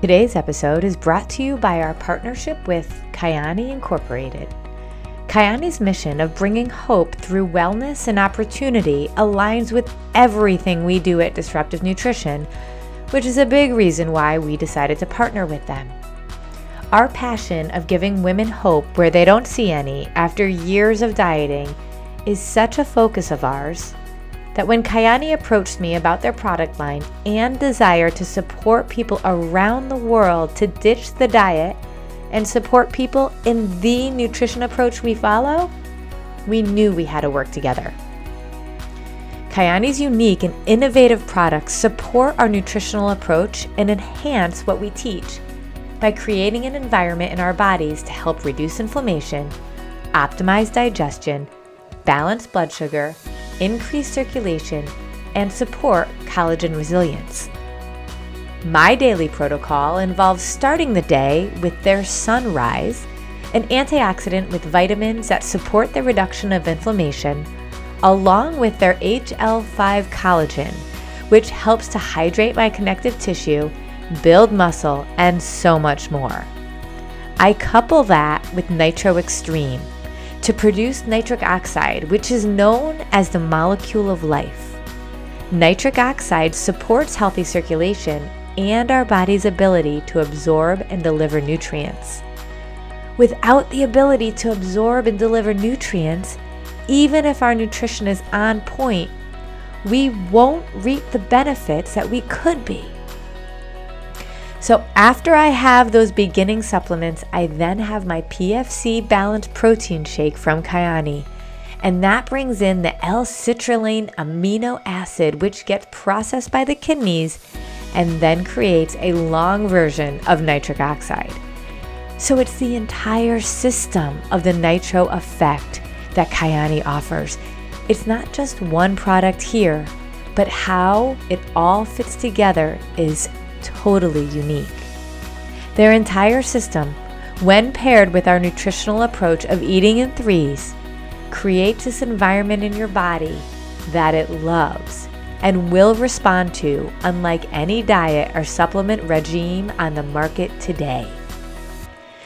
Today's episode is brought to you by our partnership with Kyani Incorporated. Kyani's mission of bringing hope through wellness and opportunity aligns with everything we do at Disruptive Nutrition, which is a big reason why we decided to partner with them. Our passion of giving women hope where they don't see any after years of dieting is such a focus of ours that when Kyani approached me about their product line and desire to support people around the world to ditch the diet and support people in the nutrition approach we follow, we knew we had to work together. Kyani's unique and innovative products support our nutritional approach and enhance what we teach by creating an environment in our bodies to help reduce inflammation, optimize digestion, balance blood sugar, increase circulation, and support collagen resilience. My daily protocol involves starting the day with their Sunrise, an antioxidant with vitamins that support the reduction of inflammation, along with their HL5 collagen, which helps to hydrate my connective tissue, build muscle, and so much more. I couple that with Nitro Extreme to produce nitric oxide, which is known as the molecule of life. Nitric oxide supports healthy circulation and our body's ability to absorb and deliver nutrients. Without the ability to absorb and deliver nutrients, even if our nutrition is on point, we won't reap the benefits that we could be. So, after I have those beginning supplements, I then have my PFC balanced protein shake from Kyani. And that brings in the L citrulline amino acid, which gets processed by the kidneys and then creates a long version of nitric oxide. So, it's the entire system of the nitro effect that Kyani offers. It's not just one product here, but how it all fits together is totally unique. Their entire system, when paired with our nutritional approach of eating in threes, creates this environment in your body that it loves and will respond to unlike any diet or supplement regime on the market today.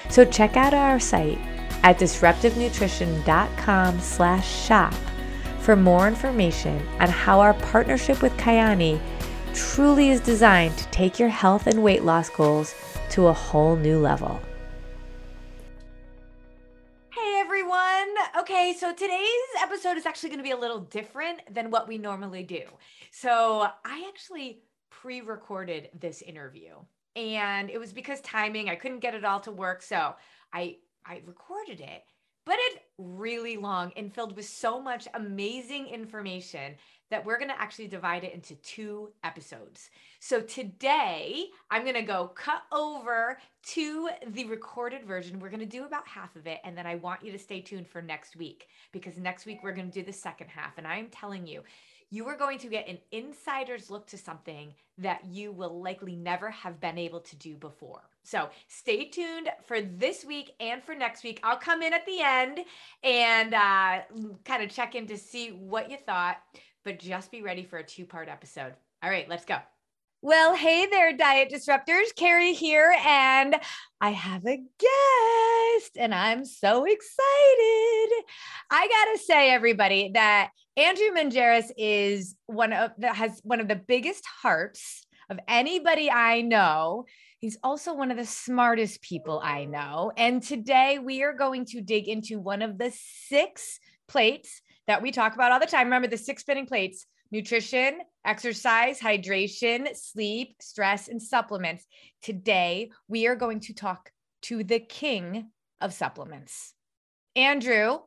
So check out our site at disruptivenutrition.com slash shop for more information on how our partnership with Kyani truly is designed to take your health and weight loss goals to a whole new level. Hey everyone! Okay, so today's episode is actually going to be a little different than what we normally do. So, I actually pre recorded this interview and it was because timing, I couldn't get it all to work. So, I I recorded it, but it really long and filled with so much amazing information that we're going to actually divide it into two episodes. So today, I'm going to go cut over to the recorded version. We're going to do about half of it. And then I want you to stay tuned for next week because next week we're going to do the second half. And I'm telling you, you are going to get an insider's look to something that you will likely never have been able to do before. So stay tuned for this week and for next week. I'll come in at the end and uh, kind of check in to see what you thought but just be ready for a two part episode. All right, let's go. Well, hey there, diet disruptors. Carrie here, and I have a guest, and I'm so excited. I gotta say, everybody, that Andrew Mangeris is one of that has one of the biggest hearts of anybody I know. He's also one of the smartest people I know. And today we are going to dig into one of the six plates that we talk about all the time. Remember the six spinning plates nutrition, exercise, hydration, sleep, stress, and supplements. Today we are going to talk to the king of supplements. Andrew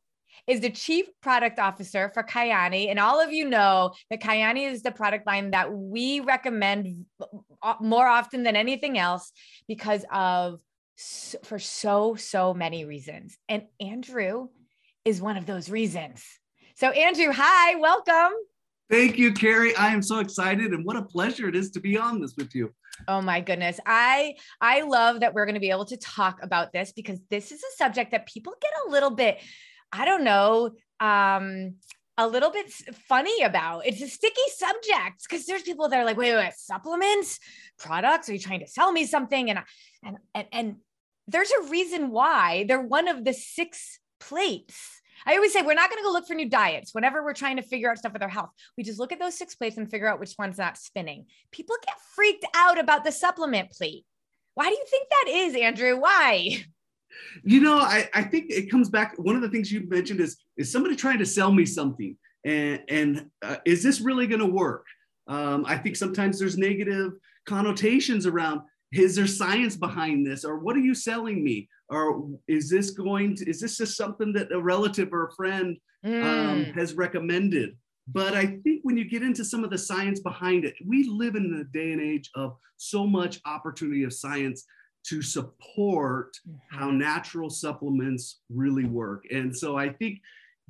is the chief product officer for Kyani. And all of you know that Kyani is the product line that we recommend more often than anything else because of for so, so many reasons. And Andrew is one of those reasons. So, Andrew, hi, welcome. Thank you, Carrie. I am so excited and what a pleasure it is to be on this with you. Oh my goodness. I I love that we're going to be able to talk about this because this is a subject that people get a little bit I don't know, um, a little bit funny about. It's a sticky subject because there's people that are like, wait, wait, wait, supplements, products. Are you trying to sell me something? And and and and there's a reason why they're one of the six plates. I always say we're not going to go look for new diets whenever we're trying to figure out stuff with our health. We just look at those six plates and figure out which one's not spinning. People get freaked out about the supplement plate. Why do you think that is, Andrew? Why? You know, I, I think it comes back. One of the things you mentioned is is somebody trying to sell me something, and and uh, is this really going to work? Um, I think sometimes there's negative connotations around. Is there science behind this, or what are you selling me, or is this going to? Is this just something that a relative or a friend um, mm. um, has recommended? But I think when you get into some of the science behind it, we live in a day and age of so much opportunity of science to support how mm-hmm. natural supplements really work. And so I think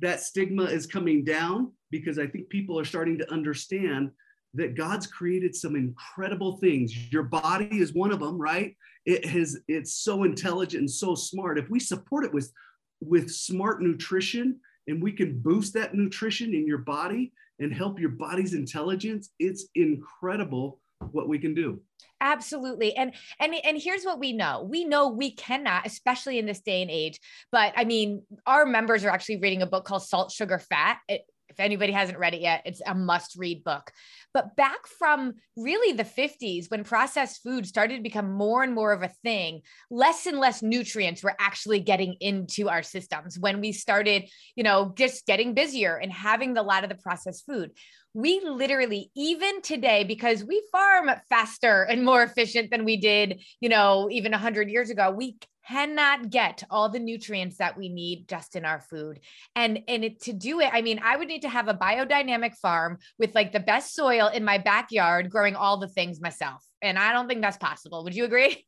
that stigma is coming down because I think people are starting to understand that God's created some incredible things. Your body is one of them, right? It has it's so intelligent and so smart. If we support it with with smart nutrition and we can boost that nutrition in your body and help your body's intelligence, it's incredible what we can do absolutely and and and here's what we know we know we cannot especially in this day and age but i mean our members are actually reading a book called salt sugar fat it, if anybody hasn't read it yet it's a must read book. But back from really the 50s when processed food started to become more and more of a thing less and less nutrients were actually getting into our systems. When we started you know just getting busier and having a lot of the processed food we literally even today because we farm faster and more efficient than we did you know even 100 years ago we cannot get all the nutrients that we need just in our food. And and it, to do it i mean i would need to have a biodynamic farm with like the best soil in my backyard growing all the things myself. And i don't think that's possible. Would you agree?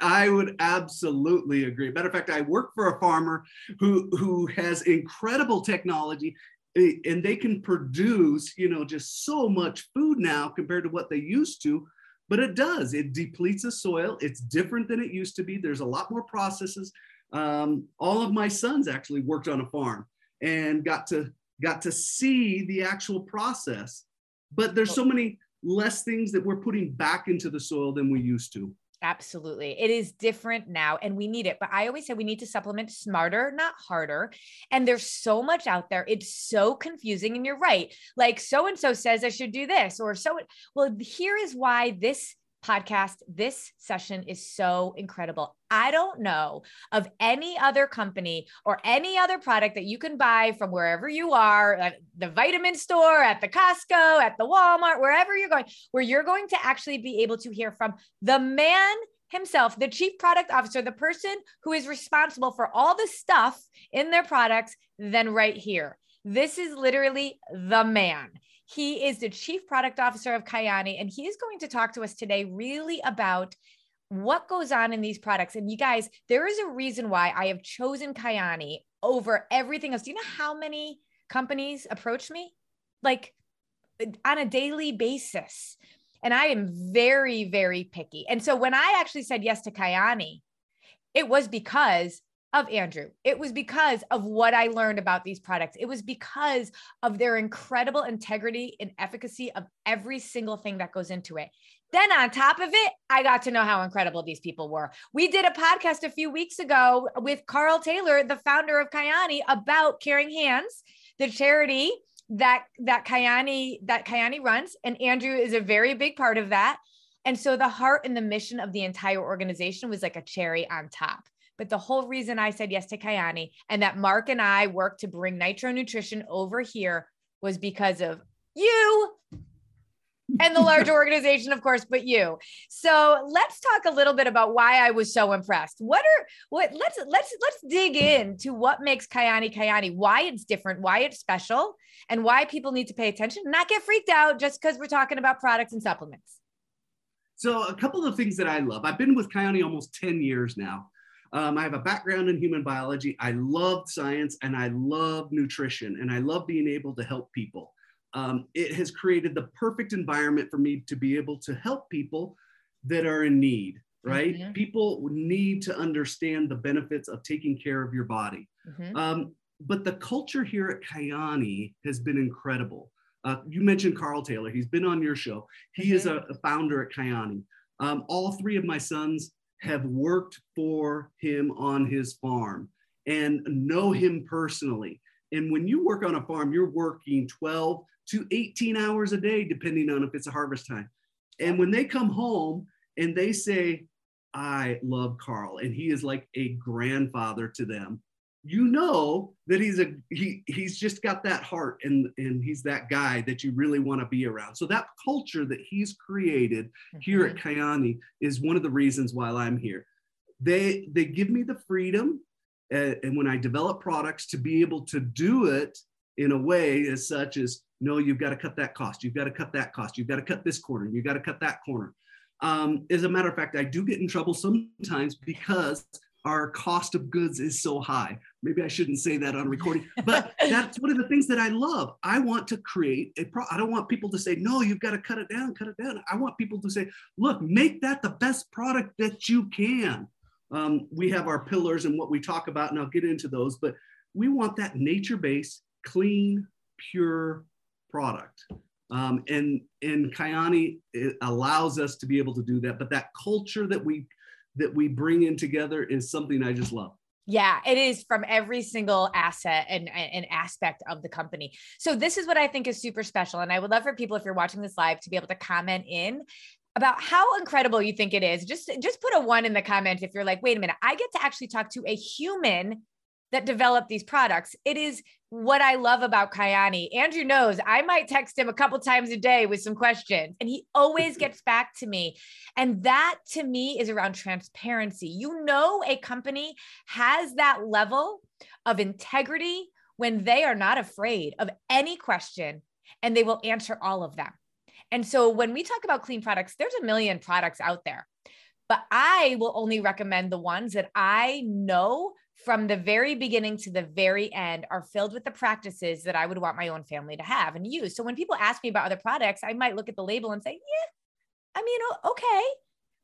I would absolutely agree. Matter of fact, I work for a farmer who who has incredible technology eh, and they can produce you know just so much food now compared to what they used to but it does. It depletes the soil. It's different than it used to be. There's a lot more processes. Um, all of my sons actually worked on a farm and got to got to see the actual process but there's so many less things that we're putting back into the soil than we used to Absolutely. It is different now and we need it. But I always say we need to supplement smarter, not harder. And there's so much out there. It's so confusing. And you're right. Like so and so says I should do this, or so. Well, here is why this podcast, this session is so incredible. I don't know of any other company or any other product that you can buy from wherever you are, at the vitamin store, at the Costco, at the Walmart, wherever you're going, where you're going to actually be able to hear from the man himself, the chief product officer, the person who is responsible for all the stuff in their products, then right here. This is literally the man. He is the chief product officer of Kyani, and he is going to talk to us today really about what goes on in these products. And you guys, there is a reason why I have chosen Kyani over everything else. Do you know how many companies approach me? Like on a daily basis. And I am very, very picky. And so when I actually said yes to Kyani, it was because of Andrew. It was because of what I learned about these products. It was because of their incredible integrity and efficacy of every single thing that goes into it. Then, on top of it, I got to know how incredible these people were. We did a podcast a few weeks ago with Carl Taylor, the founder of Kyani, about Caring Hands, the charity that that Kyani that Kyani runs, and Andrew is a very big part of that. And so the heart and the mission of the entire organization was like a cherry on top. But the whole reason I said yes to Kyani and that Mark and I worked to bring Nitro Nutrition over here was because of you and the larger organization, of course, but you. So let's talk a little bit about why I was so impressed. What are what let's let's let's dig into what makes Kyani Kyani, why it's different, why it's special, and why people need to pay attention, not get freaked out just because we're talking about products and supplements. So a couple of things that I love. I've been with Kyani almost 10 years now. Um, I have a background in human biology. I love science and I love nutrition and I love being able to help people. Um, it has created the perfect environment for me to be able to help people that are in need, right? Mm-hmm. People need to understand the benefits of taking care of your body. Mm-hmm. Um, but the culture here at Kyani has been incredible. Uh, you mentioned Carl Taylor. He's been on your show. He mm-hmm. is a, a, founder at Kyani. Um, all three of my sons have worked for him on his farm and know him personally. And when you work on a farm, you're working 12 to 18 hours a day, depending on if it's a harvest time. And when they come home and they say, I love Carl, and he is like a grandfather to them, you know that he's a he he's just got that heart and and he's that guy that you really want to be around. So that culture that he's created mm-hmm. here at mm-hmm. Is one of the reasons why I'm here. They they give me the freedom uh, and when I develop products to be able to do it in a way as such as no you've got to cut that cost. You've got to cut that cost. You've got to cut this corner. You've got to cut that corner. Um, as a matter of fact I do get in trouble sometimes because our cost of goods is so high. Maybe I shouldn't say that on recording, but that's one of the things that I love. I want to create a pro. I don't want people to say, no, you've got to cut it down, cut it down. I want people to say, look, make that the best product that you can. Um, we have our pillars and what we talk about, and I'll get into those, but we want that nature based, clean, pure product. Um, and and Kyani allows us to be able to do that. But that culture that we that we bring in together is something I just love. Yeah, it is from every single asset and, and aspect of the company. So this is what I think is super special. And I would love for people, if you're watching this live, to be able to comment in about how incredible you think it is. Just, just put a one in the comment if you're like, wait a minute, I get to actually talk to a human that develop these products. It is what I love about Kyani. Andrew knows I might text him a couple times a day with some questions, and he always gets back to me. And that to me is around transparency. You know, a company has that level of integrity when they are not afraid of any question and they will answer all of them. And so when we talk about clean products, there's a million products out there. But I will only recommend the ones that I know from the very beginning to the very end are filled with the practices that I would want my own family to have and use. So when people ask me about other products, I might look at the label and say, yeah, I mean, okay.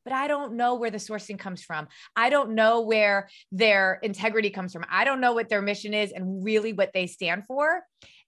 But I don't know where the sourcing comes from. I don't know where their integrity comes from. I don't know what their mission is and really what they stand for.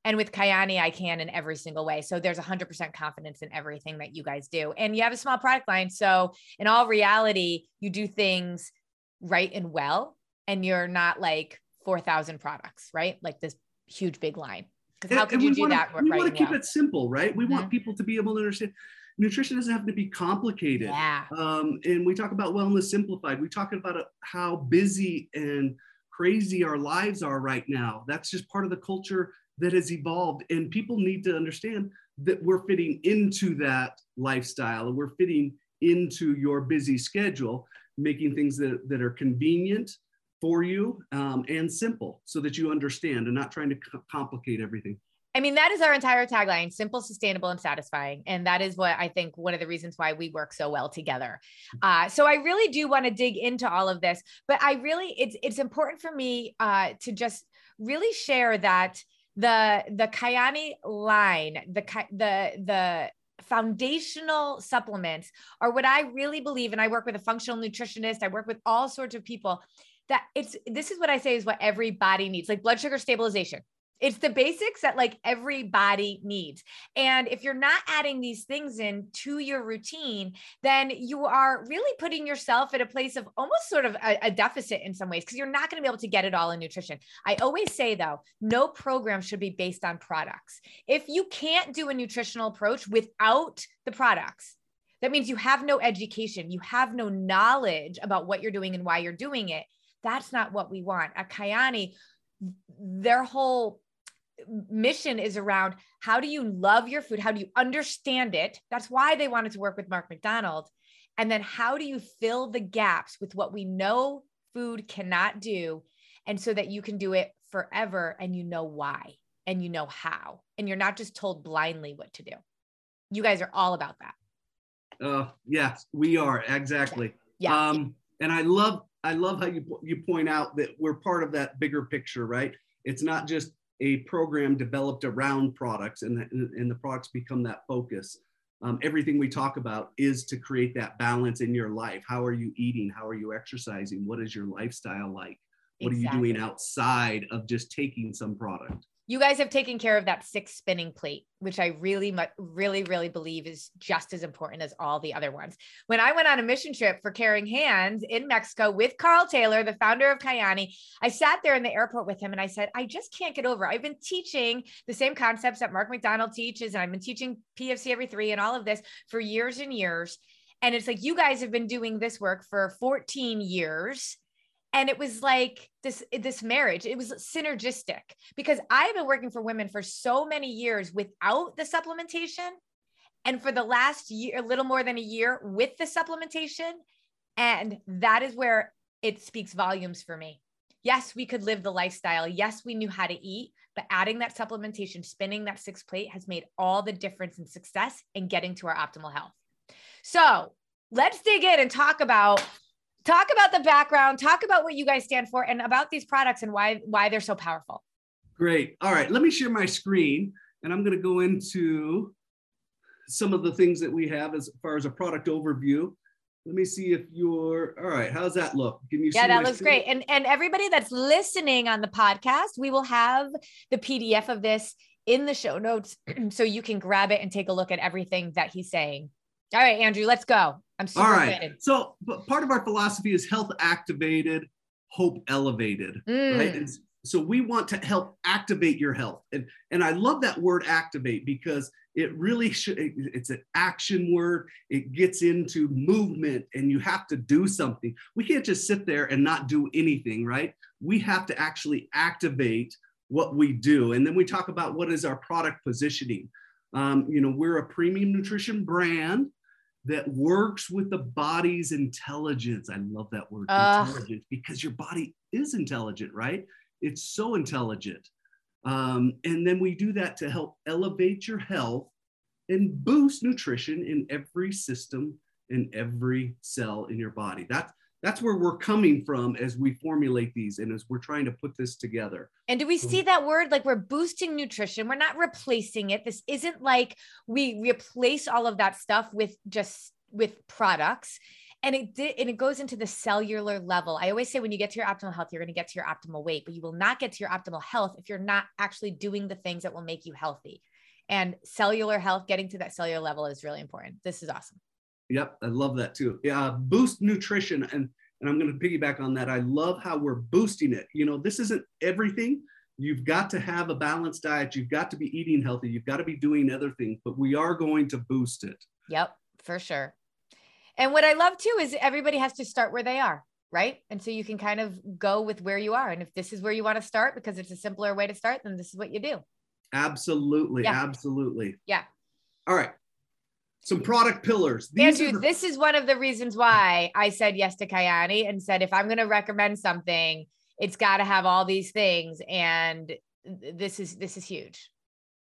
And with Kyani, I can in every single way. So there's 100% confidence in everything that you guys do. And you have a small product line. So in all reality, you do things right and well and you're not like 4,000 products, right? Like this huge big line. Because how could you do wanna, that? We right want to keep it simple, right? We mm-hmm. want people to be able to understand nutrition doesn't have to be complicated. Yeah. Um, and we talk about wellness simplified. We talk about how busy and crazy our lives are right now. That's just part of the culture that has evolved. And people need to understand that we're fitting into that lifestyle and we're fitting into your busy schedule, making things that, that are convenient for you um, and simple so that you understand and not trying to complicate everything. I mean, that is our entire tagline simple, sustainable, and satisfying. And that is what I think one of the reasons why we work so well together. Uh, so I really do want to dig into all of this, but I really, it's, it's important for me uh, to just really share that the, the Kyani line, the, the, the, foundational supplements are what I really believe. And I work with a functional nutritionist. I work with all sorts of people that it's this is what I say is what every body needs, like blood sugar stabilization. It's the basics that like everybody needs. And if you're not adding these things in to your routine, then you are really putting yourself at a place of almost sort of a, a deficit in some ways because you're not going to be able to get it all in nutrition. I always say though, no program should be based on products. If you can't do a nutritional approach without the products, That means you have no education, you have no knowledge about what you're doing and why you're doing it. That's not what we want. At Kyani, their whole mission is around how do you love your food? How do you understand it? That's why they wanted to work with Mark McDonald. And then how do you fill the gaps with what we know food cannot do? And so that you can do it forever and you know why and you know how. And you're not just told blindly what to do. You guys are all about that. Uh, yes, we are exactly. Yeah. Um, and I love I love how you you point out that we're part of that bigger picture, right? It's not just a program developed around products, and the, and the products become that focus. Um, everything we talk about is to create that balance in your life. How are you eating? How are you exercising? What is your lifestyle like? What exactly. are you doing outside of just taking some product? You guys have taken care of that six spinning plate, which I really, really, really believe is just as important as all the other ones. When I went on a mission trip for Caring Hands in Mexico with Carl Taylor, the founder of Kyani, I sat there in the airport with him and I said, I just can't get over. I've been teaching the same concepts that Mark McDonald teaches, and I've been teaching PFC every three and all of this for years and years. And it's like, you guys have been doing this work for 14 years and it was like this this marriage it was synergistic because i've been working for women for so many years without the supplementation. And for the last year a little more than a year with the supplementation. And that is where it speaks volumes for me. Yes we could live the lifestyle. Yes we knew how to eat but adding that supplementation spinning that six plate has made all the difference in success and getting to our optimal health. So let's dig in and talk about talk about the background talk about what you guys stand for and about these products and why why they're so powerful. Great. All right let me share my screen and i'm going to go into some of the things that we have as far as a product overview. Let me see if you're all right how's that look? Can you yeah that looks screen? great. And and everybody that's listening on the podcast we will have the pdf of this in the show notes so you can grab it and take a look at everything that he's saying. All right andrew let's go I'm super All right. Excited. So, but part of our philosophy is health activated, hope elevated, mm. right? And so we want to help activate your health, and and I love that word activate because it really should. It's an action word. It gets into movement, and you have to do something. We can't just sit there and not do anything, right? We have to actually activate what we do, and then we talk about what is our product positioning. Um, you know, we're a premium nutrition brand that works with the body's intelligence. I love that word, uh, intelligence, because your body is intelligent, right? It's so intelligent. Um, and then we do that to help elevate your health and boost nutrition in every system in every cell in your body. That's that's where we're coming from as we formulate these and as we're trying to put this together. And do we hmm. see that word like we're boosting nutrition? We're not replacing it. This isn't like we replace all of that stuff with just with products. And it did, and it goes into the cellular level. I always say when you get to your optimal health, you're going to get to your optimal weight, but you will not get to your optimal health if you're not actually doing the things that will make you healthy. And cellular health, getting to that cellular level is really important. This is awesome. Yep, I love that too. Yeah, boost nutrition, and and I'm going to piggyback on that. I love how we're boosting it. You know, this isn't everything. You've got to have a balanced diet. You've got to be eating healthy. You've got to be doing other things, but we are going to boost it. Yep, for sure. And what I love too is everybody has to start where they are, right? And so you can kind of go with where you are. And if this is where you want to start because it's a simpler way to start, then this is what you do. Absolutely. Yeah. Absolutely. Yeah. All right some product pillars. These Andrew, the- this is one of the reasons why I said yes to Kyani and said if I'm going to recommend something, it's got to have all these things, and this is this is huge.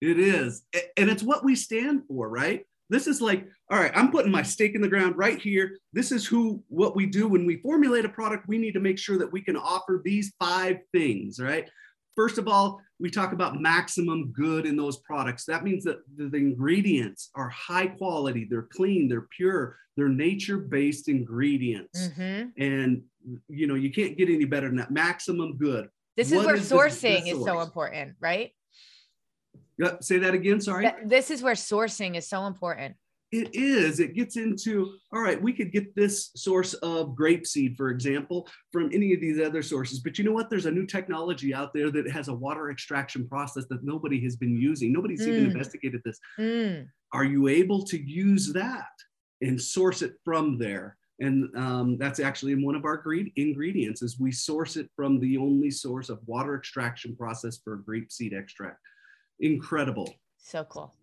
It is, and it's what we stand for, right? This is like, all right, I'm putting my stake in the ground right here. This is who what we do when we formulate a product. We need to make sure that we can offer these five things, right? First of all, we talk about maximum good in those products. That means that the, ingredients are high quality, they're clean, they're pure, they're nature-based ingredients. Mm-hmm. And you know, you can't get any better than that. Maximum good. This is what where is sourcing this, this is so important, right? Say that again. Sorry. This is where sourcing is so important it is it gets into all right we could get this source of grapeseed for example from any of these other sources but you know what there's a new technology out there that has a water extraction process that nobody has been using nobody's mm. even investigated this mm. are you able to use that and source it from there. And um, that's actually in one of our ingredients is we source it from the only source of water extraction process for grape seed extract. Incredible. So cool.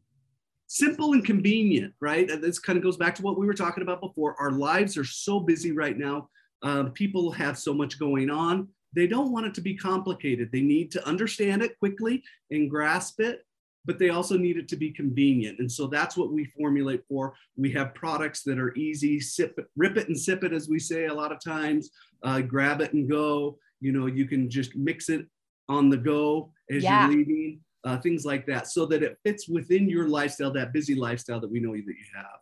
Simple and convenient, right? This kind of goes back to what we were talking about before. Our lives are so busy right now. Um, people have so much going on. They don't want it to be complicated. They need to understand it quickly and grasp it but they also need it to be convenient. And so that's what we formulate for. We have products that are easy, sip it, rip it and sip it, as we say a lot of times, uh, grab it and go. You know, you can just mix it on the go as yeah. you're leaving, uh, things like that, so that it fits within your lifestyle, that busy lifestyle that we know that you have.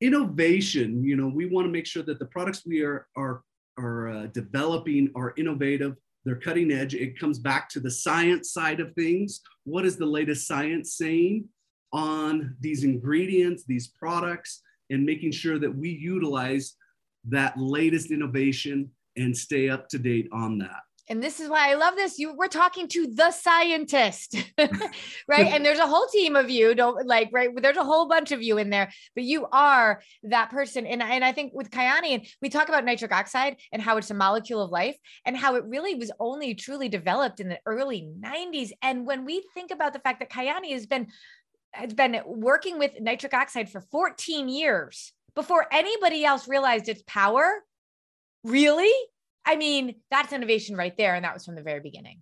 Innovation, you know, we want to make sure that the products we are, are, are uh, developing are innovative, they're cutting edge. It comes back to the science side of things. What is the latest science saying on these ingredients, these products, and making sure that we utilize that latest innovation and stay up to date on that and this is why I love this. You we're talking to the scientist, right? and there's a whole team of you, don't like, right? There's a whole bunch of you in there, but you are that person. And, and I think with Kyani, and we talk about nitric oxide and how it's a molecule of life and how it really was only truly developed in the early 90s. And when we think about the fact that Kyani has been has been working with nitric oxide for 14 years before anybody else realized its power, really? I mean, that's innovation right there. And that was from the very beginning.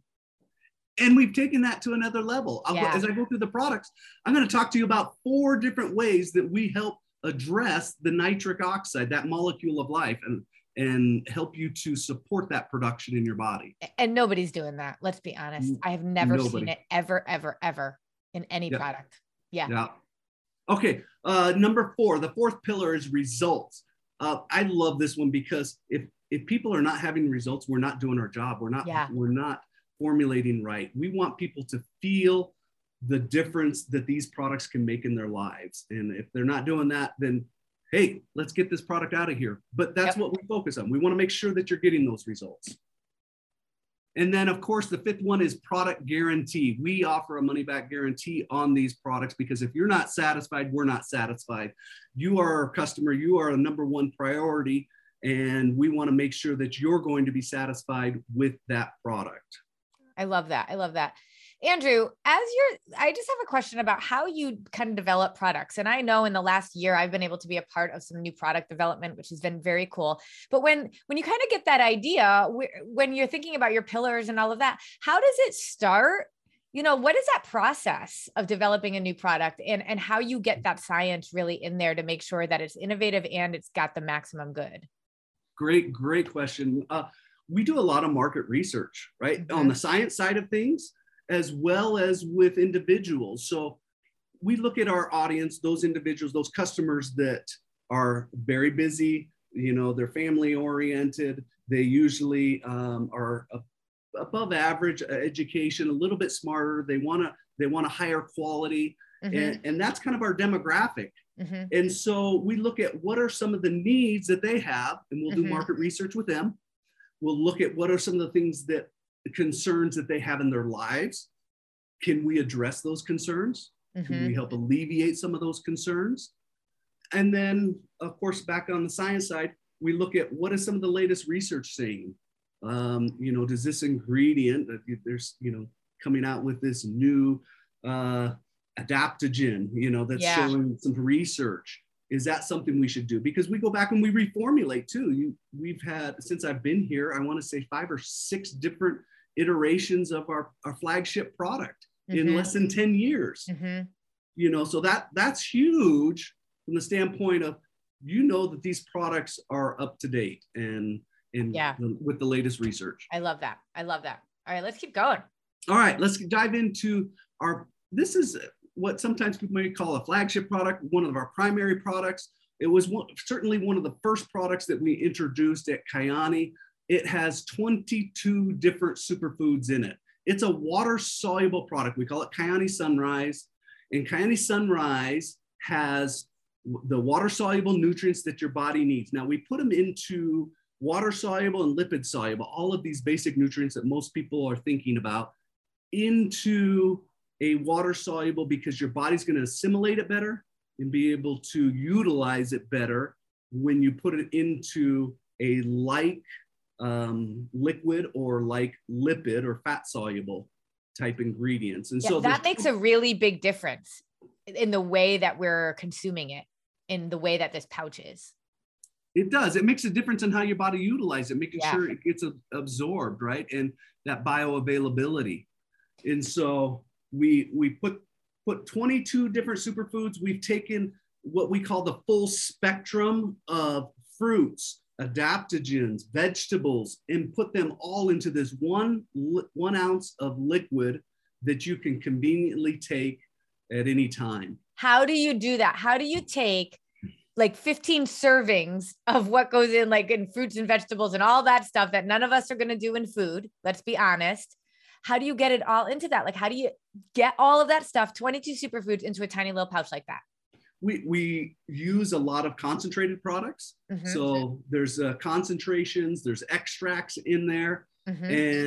And we've taken that to another level. Yeah. As I go through the products, I'm going to talk to you about four different ways that we help address the nitric oxide, that molecule of life, and and help you to support that production in your body. And nobody's doing that. Let's be honest. I have never Nobody. seen it ever, ever, ever in any yeah. product. Yeah. Yeah. Okay. Uh, number four, the fourth pillar is results. Uh, I love this one because if if people are not having results, we're not doing our job. We're not yeah. we're not formulating right. We want people to feel the difference that these products can make in their lives. And if they're not doing that, then hey, let's get this product out of here. But that's yep. what we focus on. We want to make sure that you're getting those results. And then, of course, the fifth one is product guarantee. We offer a money back guarantee on these products because if you're not satisfied, we're not satisfied. You are our customer, you are a number one priority and we want to make sure that you're going to be satisfied with that product. I love that. I love that. Andrew, as you're, I just have a question about how you kind of develop products. And I know in the last year I've been able to be a part of some new product development, which has been very cool. But when when you kind of get that idea, when you're thinking about your pillars and all of that, how does it start? You know, what is that process of developing a new product and and how you get that science really in there to make sure that it's innovative and it's got the maximum good? Great, great question. Uh, we do a lot of market research, right? On the science side of things, as well as with individuals. So we look at our audience, those individuals, those customers that are very busy, you know, they're family oriented. They usually um, are above average uh, education, a little bit smarter. They want to they want a higher quality, mm-hmm. and, and that's kind of our demographic. Mm-hmm. And so we look at what are some of the needs that they have, and we'll do mm-hmm. market research with them. We'll look at what are some of the things that concerns that they have in their lives. Can we address those concerns? Mm-hmm. Can we help alleviate some of those concerns? And then, of course, back on the science side, we look at what is some of the latest research saying. Um, you know, does this ingredient that there's, you know, coming out with this new uh, adaptogen, you know, that's yeah. showing some research. Is that something we should do? Because we go back and we reformulate too. You, we've had since I've been here, I want to say five or six different iterations of our, our flagship product mm-hmm. in less than 10 years. Mm-hmm. You know, so that that's huge from the standpoint of you know that these products are up to date and and yeah. The, with the latest research. I love that. I love that. All right, let's keep going. All right, let's dive into our this is what sometimes people may call a flagship product, one of our primary products. It was one, certainly one of the first products that we introduced at Kyani. It has 22 different superfoods in it. It's a water soluble product. We call it Kyani Sunrise. And Kyani Sunrise has the water soluble nutrients that your body needs. Now, we put them into water soluble and lipid soluble, all of these basic nutrients that most people are thinking about, into a water soluble because your body's going to assimilate it better and be able to utilize it better when you put it into a like um, liquid or like lipid or fat soluble type ingredients. And yeah, so that makes a really big difference in the way that we're consuming it, in the way that this pouch is. It does. It makes a difference in how your body utilizes it, making Yeah. sure it gets absorbed, right? And that bioavailability. And so we we put put 22 different superfoods. We've taken what we call the full spectrum of fruits, adaptogens, vegetables, and put them all into this one one ounce of liquid that you can conveniently take at any time. How do you do that? How do you take like 15 servings of what goes in, like in fruits and vegetables and all that stuff that none of us are going to do in food? Let's be honest. How do you get it all into that? Like, how do you get all of that stuff, 22 superfoods, into a tiny little pouch like that? We, we use a lot of concentrated products. Mhm, So there's uh, concentrations, there's extracts in there, mhm.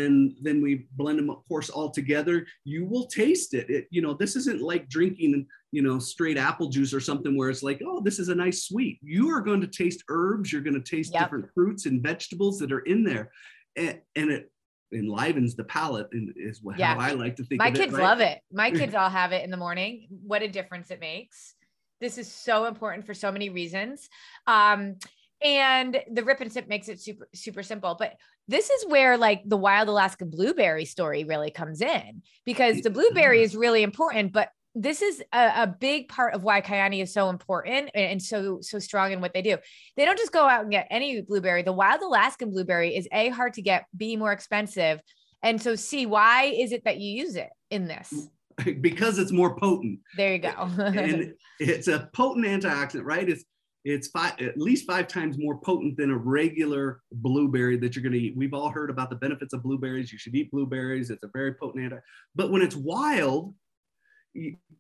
and then we blend them, of course, all together. You will taste it. it. You know, this isn't like drinking, you know, straight apple juice or something where it's like, oh, this is a nice sweet. You are going to taste herbs. You're going to taste Yep. different fruits and vegetables that are in there, and, and it enlivens the palate. And is what, Yeah. how I like to think. My kids it, right? love it. My kids all have it in the morning. What a difference it makes. This is so important for so many reasons. Um, and the rip and sip makes it super, super simple. But this is where like the wild Alaska blueberry story really comes in because the blueberry is really important, but this is a, a big part of why Kyani is so important and, and so so strong in what they do. They don't just go out and get any blueberry. The wild Alaskan blueberry is a hard to get, b more expensive, and so c why is it that you use it in this? because it's more potent. There you go. and it's a potent antioxidant, right? It's it's five at least five times more potent than a regular blueberry that you're going to eat. We've all heard about the benefits of blueberries. You should eat blueberries. It's a very potent anti. But when it's wild,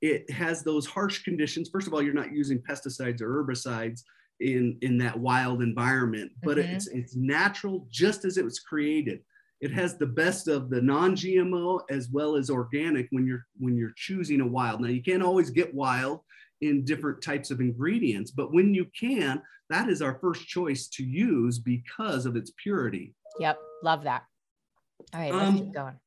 it has those harsh conditions. First of all, you're not using pesticides or herbicides in in that wild environment, but Mhm. it's it's natural just as it was created. It has the best of the non-GMO as well as organic when you're when you're choosing a wild. Now you can't always get wild in different types of ingredients, but when you can, that is our first choice to use because of its purity. yep, love that. All right, let's Um, keep going.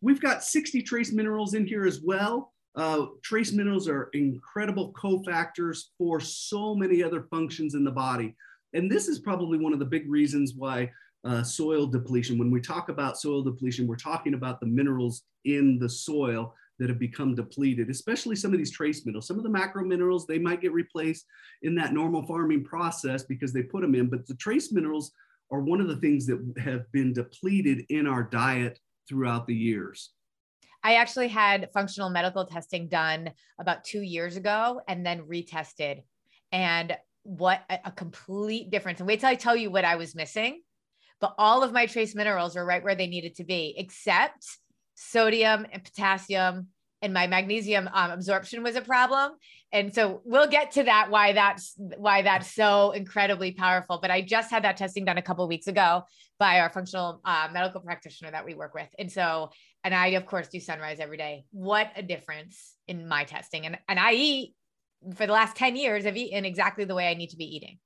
We've got 60 trace minerals in here as well. Uh, trace minerals are incredible cofactors for so many other functions in the body. And this is probably one of the big reasons why uh, soil depletion, when we talk about soil depletion, we're talking about the minerals in the soil that have become depleted, especially some of these trace minerals. Some of the macro minerals, they might get replaced in that normal farming process because they put them in, but the trace minerals are one of the things that have been depleted in our diet throughout the years. I actually had functional medical testing done about two years ago and then retested. And what a, a complete difference. And wait till I tell you what I was missing. But all of my trace minerals are right where they needed to be, except sodium and potassium. And my magnesium um, absorption was a problem. And so we'll get to that why that's why that's so incredibly powerful. But I just had that testing done a couple weeks ago by our functional uh, medical practitioner that we work with. And so and I of course do sunrise every day. What a difference in my testing. And and I eat for the last 10 years, I've eaten exactly the way I need to be eating.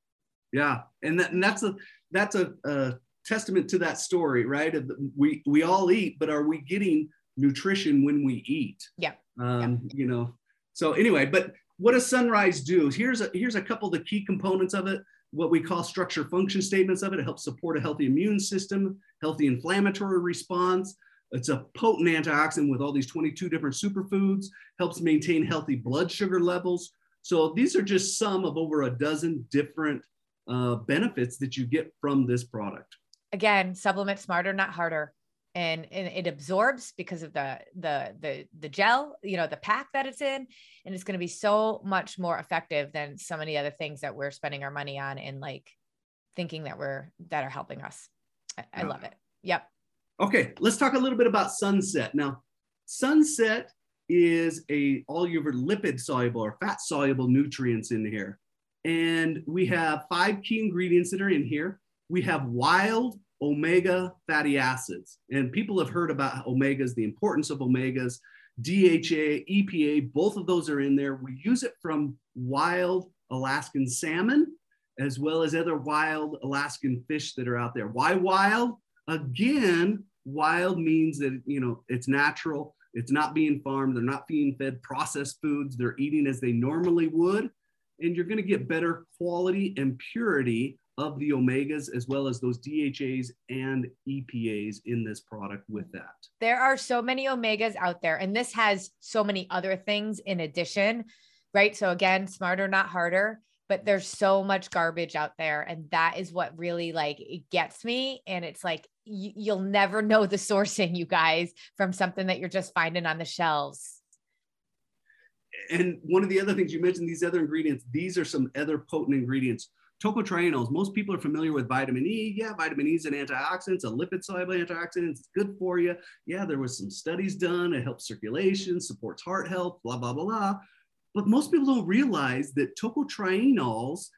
Yeah, and, that, and that's a that's a, a testament to that story, right? We we all eat, but are we getting nutrition when we eat? Yeah. Um, You know. So anyway, but what does sunrise do? Here's a here's a couple of the key components of it. What we call structure function statements of it. It helps support a healthy immune system, healthy inflammatory response. It's a potent antioxidant with all these 22 different superfoods. Helps maintain healthy blood sugar levels. So these are just some of over a dozen different uh, benefits that you get from this product. Again, supplement smarter, not harder. And, and it absorbs because of the the the the gel, you know, the pack that it's in, and it's going to be so much more effective than so many other things that we're spending our money on and like thinking that we're that are helping us. I, I love it. Yep. Okay, let's talk a little bit about sunset. Now, sunset is a all your lipid soluble or fat soluble nutrients in here. And we have five key ingredients that are in here. We have wild omega fatty acids. And people have heard about omegas, the importance of omegas. DHA, EPA, both of those are in there. We use it from wild Alaskan salmon as well as other wild Alaskan fish that are out there. Why wild? Again, wild means that you know it's natural, it's not being farmed, they're not being fed processed foods, they're eating as they normally would, and you're going to get better quality and purity of the omegas as well as those DHAs and EPAs in this product with that. There are so many omegas out there, and this has so many other things in addition, right? So, again, smarter, not harder. But there's so much garbage out there. And that is what really like it gets me. And it's like you, you'll never know the sourcing, you guys, from something that you're just finding on the shelves. And one of the other things you mentioned, these other ingredients, these are some other potent ingredients tocotrienols. Most people are familiar with vitamin E. Yeah, vitamin E is an antioxidant, it's a lipid soluble antioxidant. It's good for you. Yeah, there was some studies done. It helps circulation, supports heart health, blah, blah, blah, blah. But most people don't realize that tocotrienols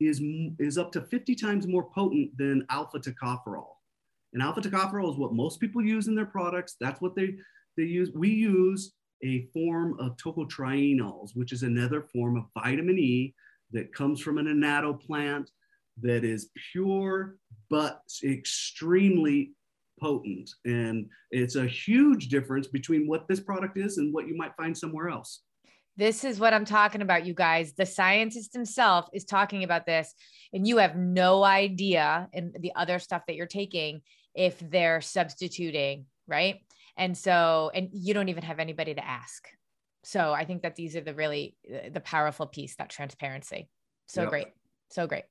is, is up to 50 times more potent than alpha tocopherol. And alpha tocopherol is what most people use in their products. That's what they, they use. We use a form of tocotrienols, which is another form of vitamin E that comes from an annatto plant that is pure but extremely potent. And it's a huge difference between what this product is and what you might find somewhere else. This is what I'm talking about, you guys. The scientist himself is talking about this, and you have no idea in the other stuff that you're taking if they're substituting, right? And so, and you don't even have anybody to ask. So I think that these are the really uh, the powerful piece, that transparency. So yep. great. So great.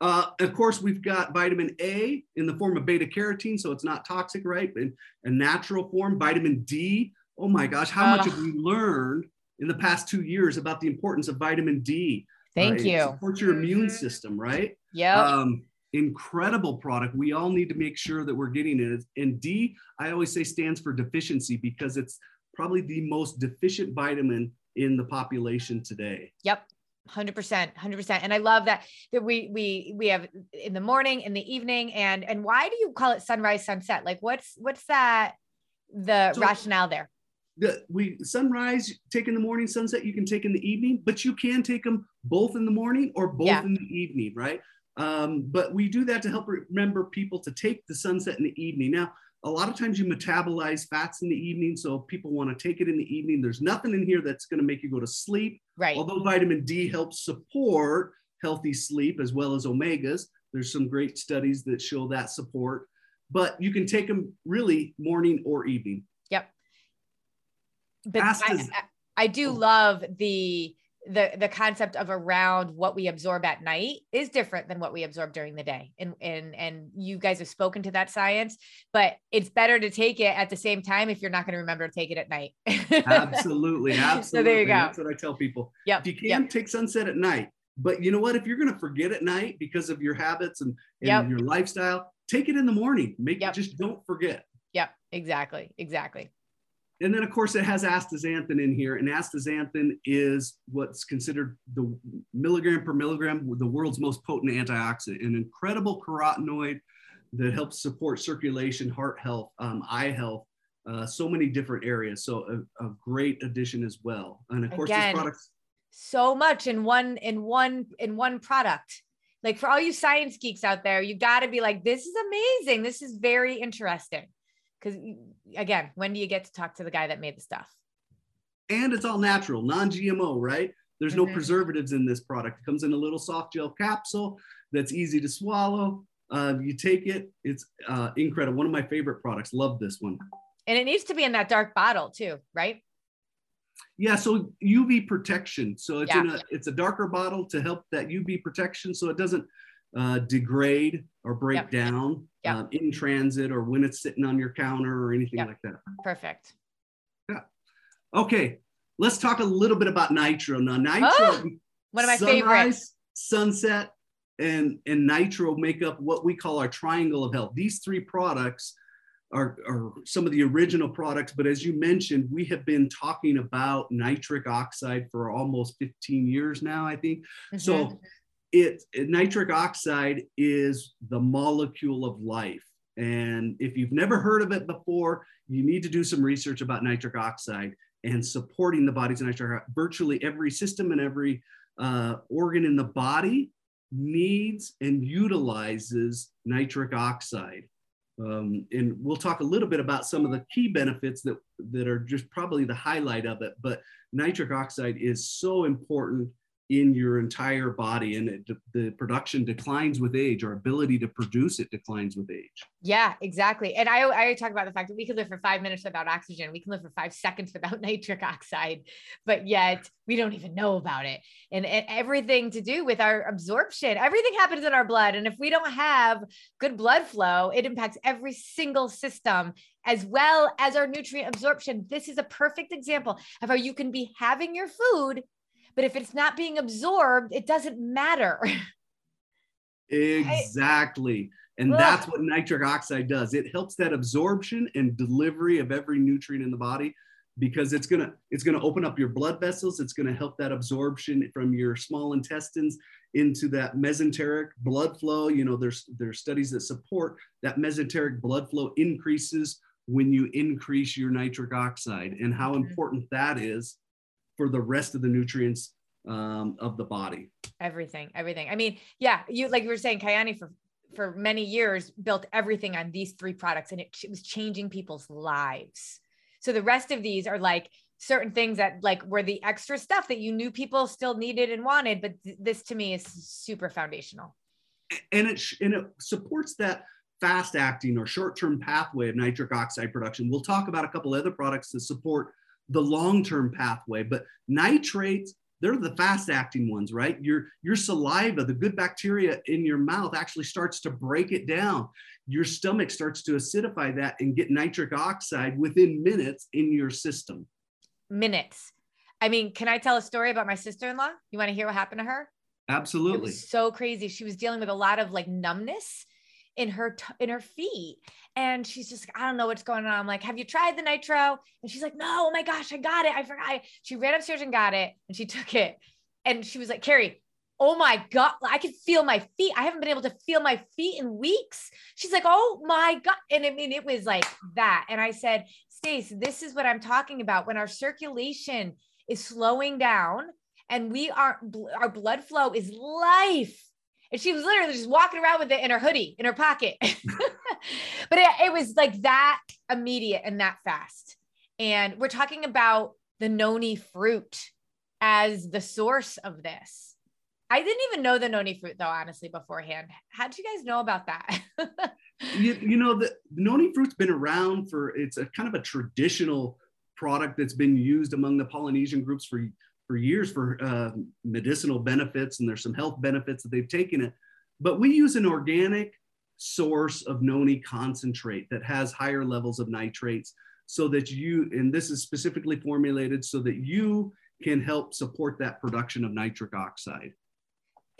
Uh, of course, we've got vitamin A in the form of beta carotene, so it's not toxic, right? In a natural form, vitamin D. Oh my gosh, how uh, much have we learned in the past two years about the importance of vitamin D? Thank right? you. It supports your immune mm-hmm. system, right? Yeah. Um, incredible product. We all need to make sure that we're getting it. And D, I always say stands for deficiency because it's probably the most deficient vitamin in the population today. Yep. 100% 100% and i love that that we we we have in the morning in the evening and and why do you call it sunrise sunset like what's what's that the so rationale there the we sunrise take in the morning sunset you can take in the evening but you can take them both in the morning or both yeah. in the evening right um, but we do that to help remember people to take the sunset in the evening now a lot of times you metabolize fats in the evening. So people want to take it in the evening. There's nothing in here that's going to make you go to sleep. Right. Although vitamin D helps support healthy sleep as well as omegas. There's some great studies that show that support. But you can take them really morning or evening. Yep. But I, I, I do oh. love the the the concept of around what we absorb at night is different than what we absorb during the day. And and and you guys have spoken to that science but it's better to take it at the same time if you're not going to remember to take it at night. Absolutely absolutely so there you go. That's what i tell people. Yeah if you can yep. take sunset at night but you know what? If you're going to forget at night because of your habits and, and yep. your lifestyle take it in the morning. Make yep. just don't forget. Yep exactly exactly and then, of course, it has astaxanthin in here, and astaxanthin is what's considered the milligram per milligram, the world's most potent antioxidant, an incredible carotenoid that helps support circulation, heart health, um, eye health, uh, so many different areas. So a, a, great addition as well. And of course, Again, this product so much in one in one in one product. Like for all you science geeks out there, you got to be like, this is amazing. This is very interesting because again when do you get to talk to the guy that made the stuff? And it's all natural non-gmo right? There's mm-hmm. no preservatives in this product. It comes in a little soft gel capsule that's easy to swallow. Uh, you take it it's uh, incredible one of my favorite products. Love this one. And it needs to be in that dark bottle too right? Yeah so uv protection. So it's yeah. in a it's a darker bottle to help that uv protection so it doesn't uh, degrade or break yep. down yep. Uh, in transit or when it's sitting on your counter or anything yep. like that. Perfect. Yeah. Okay. Let's talk a little bit about nitro. Now, nitro, oh, one of my sunrise, favorites. Sunset, and, and nitro make up what we call our triangle of health. These three products are, are some of the original products, but as you mentioned, we have been talking about nitric oxide for almost 15 years now, I think. Mm-hmm. So it, nitric oxide is the molecule of life. And if you've never heard of it before, you need to do some research about nitric oxide. and supporting the body's nitric oxide. Virtually every system and every uh, organ in the body needs and utilizes nitric oxide. Um, and we'll talk a little bit about some of the key benefits that, that are just probably the highlight of it. But nitric oxide is so important in your entire body and it, the production declines with age our ability to produce it declines with age. Yeah exactly. And I, I talk about the fact that we can live for five minutes without oxygen. We can live for five seconds without nitric oxide but yet we don't even know about it. And, and everything to do with our absorption everything happens in our blood. And if we don't have good blood flow it impacts every single system as well as our nutrient absorption. This is a perfect example of how you can be having your food but if it's not being absorbed, it doesn't matter. exactly. And Ugh. that's what nitric oxide does. It helps that absorption and delivery of every nutrient in the body because it's gonna it's gonna open up your blood vessels. It's gonna help that absorption from your small intestines into that mesenteric blood flow. You know, there's there's studies that support that mesenteric blood flow increases when you increase your nitric oxide and how mm-hmm. important that is for the rest of the nutrients um, of the body. Everything, everything. I mean, yeah, you like you were saying, Kyani for for many years built everything on these three products, and it, it was changing people's lives. So the rest of these are like certain things that like were the extra stuff that you knew people still needed and wanted, but th- this to me is super foundational. And it and it supports that fast acting or short term pathway of nitric oxide production. We'll talk about a couple other products that support the long-term pathway. But nitrates, they're the fast-acting ones, right? Your your saliva, the good bacteria in your mouth actually starts to break it down. Your stomach starts to acidify that and get nitric oxide within minutes in your system. Minutes. I mean, can I tell a story about my sister-in-law? You want to hear what happened to her? Absolutely. so crazy. She was dealing with a lot of like numbness in her t- in her feet and she's just like, I don't know what's going on. I'm like, have you tried the nitro? And she's like, no, oh my gosh, I got it. I forgot. She ran upstairs and got it and she took it. And she was like, Carrie, oh my God, I can feel my feet. I haven't been able to feel my feet in weeks. She's like, oh my God. And I mean, it was like that. And I said, Stace, this is what I'm talking about. When our circulation is slowing down and we are, our blood flow is life and she was literally just walking around with it in her hoodie in her pocket. But it, it, was like that immediate and that fast. And we're talking about the noni fruit as the source of this. I didn't even know the noni fruit though honestly beforehand. How did you guys know about that? You, you know the noni fruit's been around for it's a kind of a traditional product that's been used among the polynesian groups for for years for uh, medicinal benefits and there's some health benefits that they've taken it. But we use an organic source of noni concentrate that has higher levels of nitrates so that you, and this is specifically formulated so that you can help support that production of nitric oxide.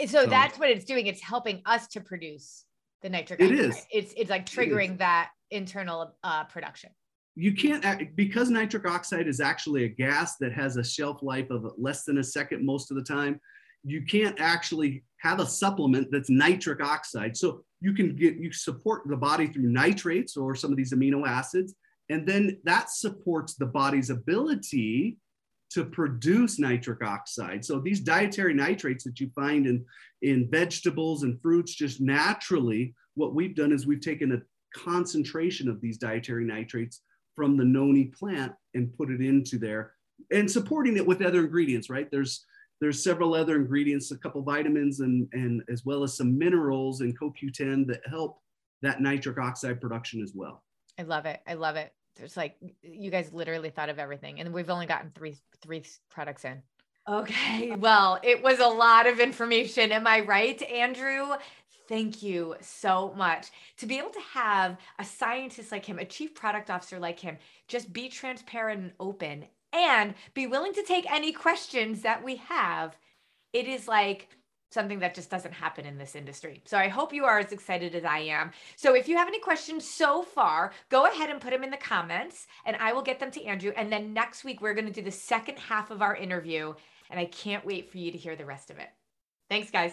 So, so that's what it's doing. It's helping us to produce the nitric it oxide. Is. It's, it's like triggering that internal uh, production you can't because nitric oxide is actually a gas that has a shelf life of less than a second most of the time you can't actually have a supplement that's nitric oxide. So you can get you support the body through nitrates or some of these amino acids and then that supports the body's ability to produce nitric oxide. So these dietary nitrates that you find in in vegetables and fruits just naturally what we've done is we've taken a concentration of these dietary nitrates from the noni plant and put it into there and supporting it with other ingredients, right? There's there's several other ingredients, a couple vitamins and, and as well as some minerals and CoQ10 that help that nitric oxide production as well. I love it. I love it. There's like you guys literally thought of everything and we've only gotten three three products in. Okay. Well, it was a lot of information. Am I right, Andrew? Thank you so much. To be able to have a scientist like him, a chief product officer like him, just be transparent and open and be willing to take any questions that we have, it is like something that just doesn't happen in this industry. So I hope you are as excited as I am. So if you have any questions so far, go ahead and put them in the comments and I will get them to Andrew. And then next week, we're going to do the second half of our interview. And I can't wait for you to hear the rest of it. Thanks, guys.